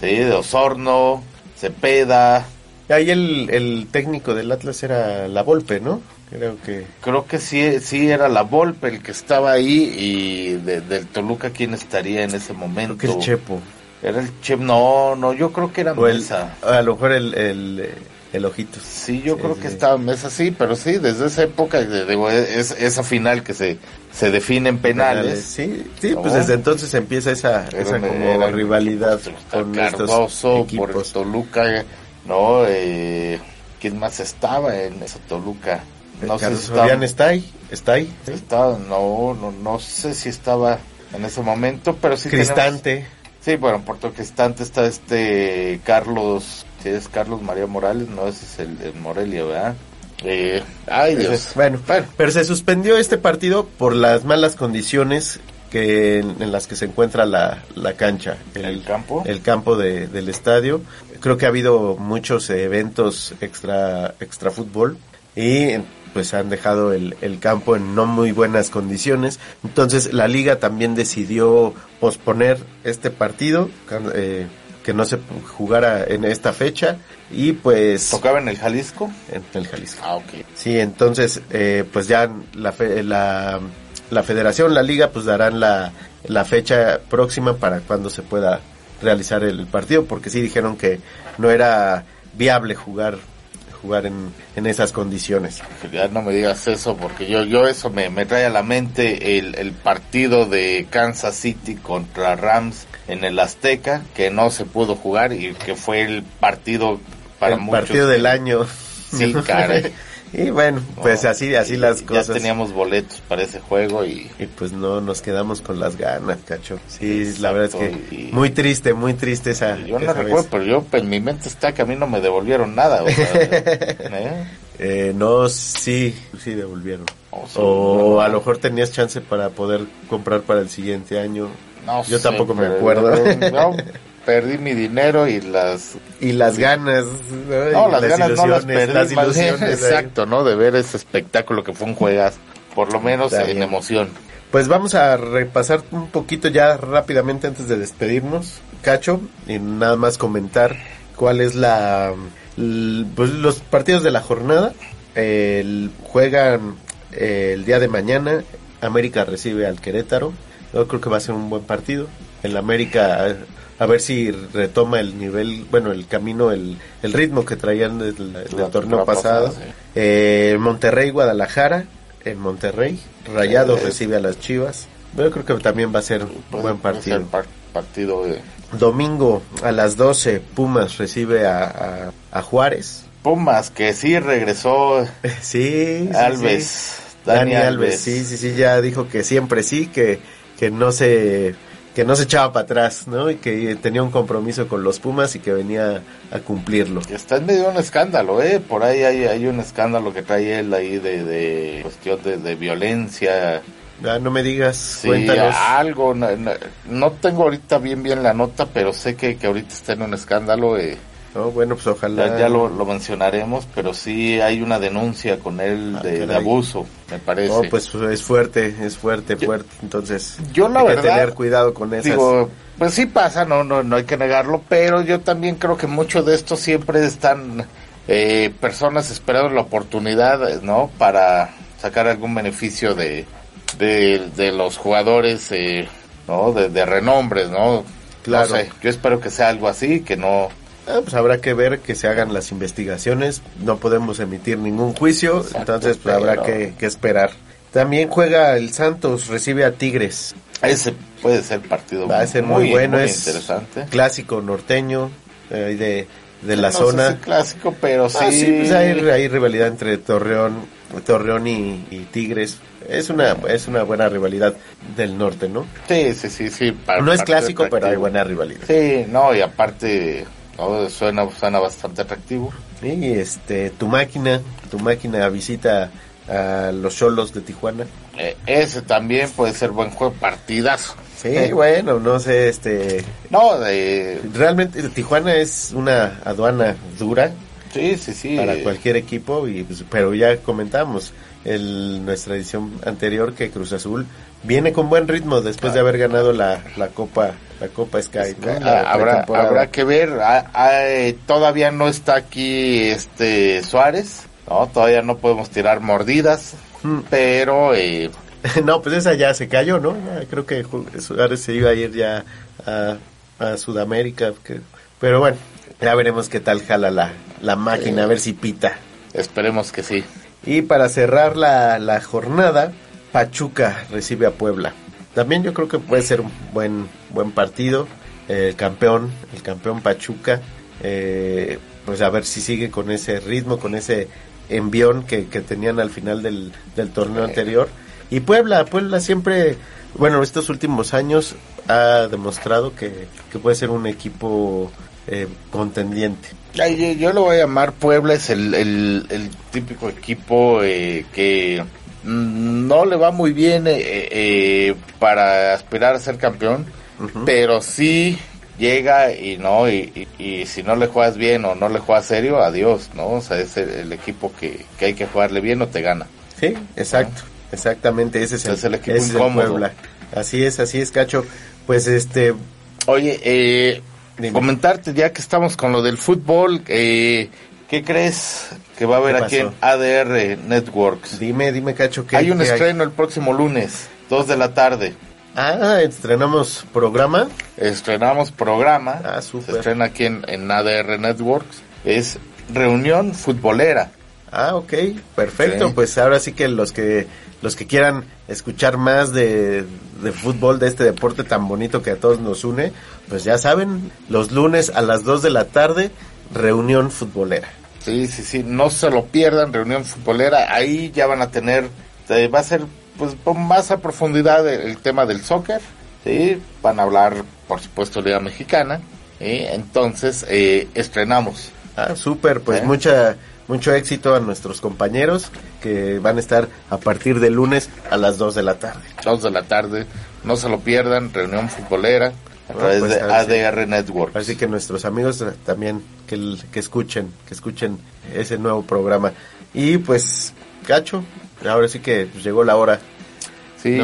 sí, de Osorno, Cepeda, Ahí el, el técnico del Atlas era la Volpe, ¿no? Creo que... creo que sí, sí era la Volpe el que estaba ahí, y de- del Toluca, ¿quién estaría en ese momento? Creo que el Chepo. Era el Chep, no, no, yo creo que era O el, a lo mejor el, el, el Ojitos. Sí, yo Sí, creo sí, que estaba Mesa, sí, pero sí, desde esa época, digo, es, esa final que se, se define en penales. Sí, sí ¿no? pues desde entonces empieza esa, esa como eran- rivalidad con estos por el equipos. Toluca, ¿no? Eh, ¿Quién más estaba en esa Toluca? No sé si estaba, está ahí, está ahí. no, no, no sé si estaba en ese momento, pero sí Cristante. tenemos- sí, bueno, en Puerto Cristante está este Carlos, sí es Carlos María Morales, no, ese es el, el Morelia, ¿verdad? Eh, ay Dios. Entonces, bueno, pero se suspendió este partido por las malas condiciones que en, en las que se encuentra la, la cancha, ¿El campo? el campo de- del estadio. Creo que ha habido muchos eventos extra extra fútbol y pues han dejado el, el campo en no muy buenas condiciones. Entonces la liga también decidió posponer este partido eh, que no se jugara en esta fecha y pues ¿Tocaba en el Jalisco? en el Jalisco. Ah, ok. Sí, entonces, eh, pues ya la, fe- la, la federación, la liga, pues darán la, la fecha próxima para cuando se pueda realizar el partido, porque sí dijeron que no era viable jugar jugar en, en esas condiciones. Ya no me digas eso porque yo yo eso me, me trae a la mente el, el partido de Kansas City contra Rams en el Azteca que no se pudo jugar y que fue el partido para el muchos partido del año. Sí, caray. y bueno, pues No, así así las ya cosas. teníamos boletos para ese juego y Y pues no nos quedamos con las ganas, cacho. Sí, la verdad es que y- muy triste, muy triste esa. yo no recuerdo pero yo en mi mente está que a mí no me devolvieron nada o sea, ¿eh? Eh, no, sí, sí devolvieron. O sí, o a lo mejor tenías chance para poder comprar para el siguiente año. No Yo sé, tampoco me acuerdo. yo perdí mi dinero y las Y las ganas. ¿no? No, Y las, ganas no las ilusiones, perdí, las exacto, ¿no? De ver ese espectáculo que fue un juegas, por lo menos Está en bien. emoción. Pues vamos a repasar un poquito ya rápidamente antes de despedirnos, Cacho, y nada más comentar cuál es la, pues los partidos de la jornada el, juegan eh, el día de mañana. América recibe al Querétaro. Yo creo que va a ser un buen partido. El América a, ver si retoma el nivel, bueno, el camino, el, el ritmo que traían del, torneo pasado. pasada, sí. Eh, Monterrey, Guadalajara. En Monterrey. Rayados Eh, recibe a las Chivas. Yo creo que también va a ser un buen Puede partido. par- partido de Domingo a las 12, Pumas recibe a, a, a Juárez. Pumas, que sí regresó Sí, sí, Alves. sí. Dani, Dani Alves, Alves. sí, sí, sí, ya dijo que siempre sí, que, que no se que no se echaba para atrás, ¿no? Y que tenía un compromiso con los Pumas y que venía a cumplirlo. Está en medio de un escándalo, ¿eh? Por ahí hay, hay un escándalo que trae él ahí de, de cuestión de, de violencia. Ah, no me digas, Sí, cuéntanos. algo. No, no- no tengo ahorita bien bien la nota, pero sé que, que ahorita está en un escándalo. eh. No, bueno, pues ojalá. Ya, ya lo, lo mencionaremos, pero sí hay una denuncia con él Ah, de, abuso, me parece. No, pues es fuerte, es fuerte, fuerte. Entonces, yo la hay que tener cuidado con esas. Digo, pues sí pasa, no, no, no hay que negarlo, pero yo también creo que mucho de esto siempre están eh, personas esperando la oportunidad, ¿no? Para sacar algún beneficio de, de, de los jugadores, eh, ¿no? De, de renombres, ¿no? Claro. No sé, yo espero que sea algo así, que no... Ah, pues habrá que ver que se hagan las investigaciones. No podemos emitir ningún juicio, entonces pues habrá que, que esperar. También juega el Santos, recibe a Tigres. Ese puede ser partido Va a ser muy, bueno, muy es interesante. clásico norteño eh, de, de la No sé zona. si clásico, pero sí. Ah, sí, pues hay, hay rivalidad entre Torreón, Torreón y, y Tigres. Es una es una buena rivalidad del norte, ¿no? Sí, sí, sí, sí. para- No es clásico, pero hay buena rivalidad. Sí, no, y aparte, suena, suena bastante atractivo. Y este, tu máquina, tu máquina visita a los Cholos de Tijuana. Eh, ese también puede ser buen juego, partidazo. Sí, Eh, bueno, no sé, este, No, de, realmente Tijuana es una aduana dura sí, sí, sí. para cualquier equipo, y pues, pero ya comentamos el, nuestra edición anterior que Cruz Azul viene con buen ritmo después de haber ganado la, la Copa la Copa Sky. ¿no? Ah, La habrá, habrá que ver, ah, ah, eh, todavía no está aquí este Suárez, no, todavía no podemos tirar mordidas, Mm. pero eh, no, pues esa ya se cayó, ¿no? Ya creo que Suárez se iba a ir ya a, a Sudamérica, que- pero bueno, ya veremos qué tal jala la, la máquina, a ver si pita. esperemos que sí. Y para cerrar la, la jornada, Pachuca recibe a Puebla. También yo creo que puede ser un buen, buen partido. El campeón, el campeón Pachuca, eh, pues a ver si sigue con ese ritmo, con ese envión que, que tenían al final del, del torneo anterior. Y Puebla, Puebla siempre, bueno, estos últimos años ha demostrado que, que puede ser un equipo eh, contendiente. Ay, yo, lo voy a llamar Puebla, es el, el, el típico equipo eh, que mm, no le va muy bien eh, eh, para aspirar a ser campeón, pero sí llega y no, y, y- y si no le juegas bien o no le juegas serio, adiós, ¿no? O sea, es el, el equipo que, que hay que jugarle bien o te gana. Sí, exacto, exactamente, ese es el, Es el equipo ese es. Puebla. Así es, así es, Cacho. Pues este, Oye, eh, Dime. comentarte ya que estamos con lo del fútbol, eh, ¿qué crees que va a haber ¿Qué aquí en? ADR Networks? dime, dime, Cacho, ¿qué Hay un estreno el próximo lunes, 2 de la tarde. Ah, estrenamos programa. Estrenamos programa. Ah, Se súper. estrena aquí en, en ADR Networks. Es Reunión Futbolera. Ah, ok, perfecto. Sí. Pues ahora sí que los que los que quieran escuchar más de, de fútbol, de este deporte tan bonito que a todos nos une, pues ya saben, los lunes a las 2 de la tarde, reunión futbolera. Sí, sí, sí. No se lo pierdan, Reunión Futbolera. Ahí ya van a tener, eh, va a ser pues más a profundidad el, el tema del soccer. Sí, van a hablar, por supuesto, Liga Mexicana. ¿sí? Entonces, eh, estrenamos. Ah, súper, pues ¿Eh? mucha mucho éxito a nuestros compañeros que van a estar a partir de lunes a las 2 de la tarde. 2 de la tarde. No se lo pierdan, Reunión Futbolera. A través pues, de ADR Networks. Así que nuestros amigos también que, que escuchen, que escuchen ese nuevo programa. Y pues, Cacho, ahora sí que llegó la hora, Sí,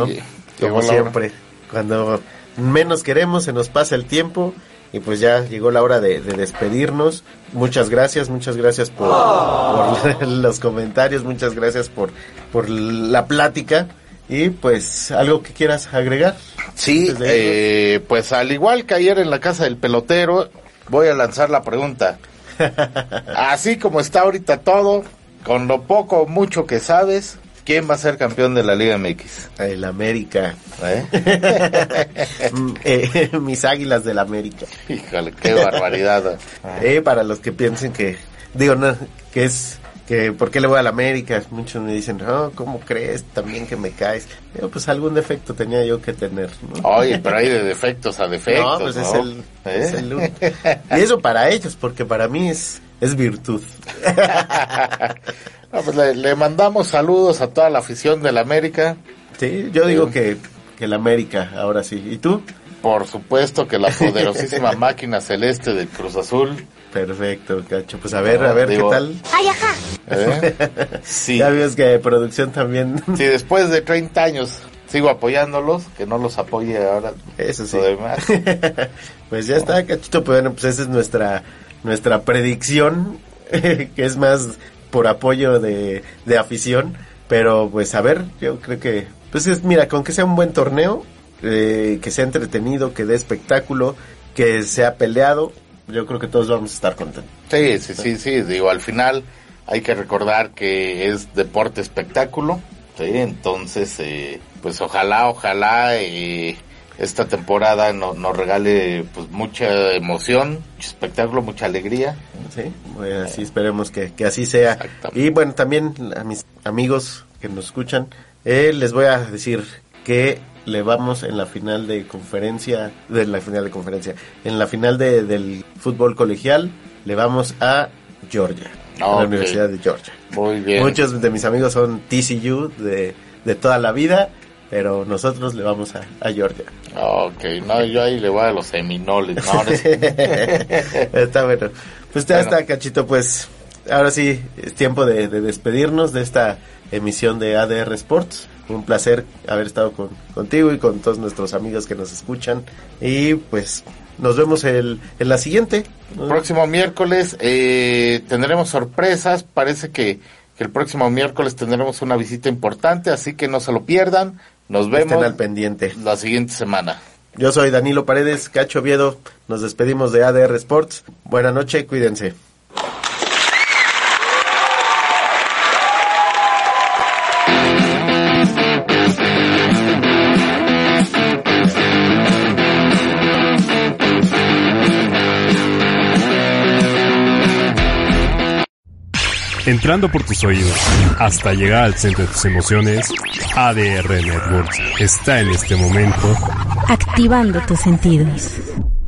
Como hora. siempre, cuando menos queremos se nos pasa el tiempo y pues ya llegó la hora de, de despedirnos. Muchas gracias, muchas gracias por, por los comentarios, muchas gracias por, por la plática. Y pues, ¿algo que quieras agregar? Sí, eh, pues al igual que ayer en la casa del pelotero, voy a lanzar la pregunta. Así como está ahorita todo, con lo poco o mucho que sabes, ¿quién va a ser campeón de la Liga MX? El América. ¿Eh? Mm, eh, mis águilas del América. Híjole, qué barbaridad. Eh, para los que piensen que, digo, no, que es, que ¿por qué le voy a la América? Muchos me dicen, no, ¿cómo crees también que me caes? Pues algún defecto tenía yo que tener, ¿no? Oye, pero hay de defectos a defectos. no, pues es el, ¿Eh? es el. Y eso para ellos, porque para mí es, es virtud. No, pues le, le mandamos saludos a toda la afición del América. Sí, yo digo que, que el América, ahora sí. ¿Y tú? Por supuesto que la poderosísima máquina celeste del Cruz Azul. Perfecto, cacho. Pues a ver, a ver Digo- qué tal. ¡Ay, ajá! ¿eh? Sí. Ya ves que producción también. Si después de 30 años sigo apoyándolos, que no los apoye ahora. Eso sí. lo demás. pues ya está, cachito. Pues bueno, pues esa es nuestra, nuestra predicción, que es más por apoyo de, de afición. Pero pues a ver, yo creo que, pues es, mira, con que sea un buen torneo, eh, que sea entretenido, que dé espectáculo, que sea peleado, yo creo que todos vamos a estar contentos. Sí, sí, sí, sí. Digo, al final hay que recordar que es deporte espectáculo. Entonces, eh, pues ojalá, ojalá eh, esta temporada no- nos regale pues mucha emoción, mucho espectáculo, mucha alegría. Sí, bueno, así esperemos que, que así sea. Y bueno, también a mis amigos que nos escuchan, eh, les voy a decir que le vamos en la final de conferencia, de la final de conferencia, en la final de, del fútbol colegial, le vamos a Georgia, a la Universidad de Georgia. Muy bien. Muchos de mis amigos son TCU de, de toda la vida, pero nosotros le vamos a, a Georgia. Ok, no, yo ahí le voy a los seminoles. No, está bueno. Pues ya Bueno. está, Cachito. Pues ahora sí es tiempo de, de despedirnos de esta emisión de ADR Sports. Un placer haber estado con, contigo y con todos nuestros amigos que nos escuchan. Y pues nos vemos el, en la siguiente. próximo miércoles eh, tendremos sorpresas. Parece que, que el próximo miércoles tendremos una visita importante, así que no se lo pierdan. Nos vemos Estén al pendiente. la siguiente semana. Yo soy Danilo Paredes, Cacho Oviedo. Nos despedimos de ADR Sports. Buenas noches, cuídense. Entrando por tus oídos hasta llegar al centro de tus emociones, ADR Networks está en este momento Activando tus sentidos.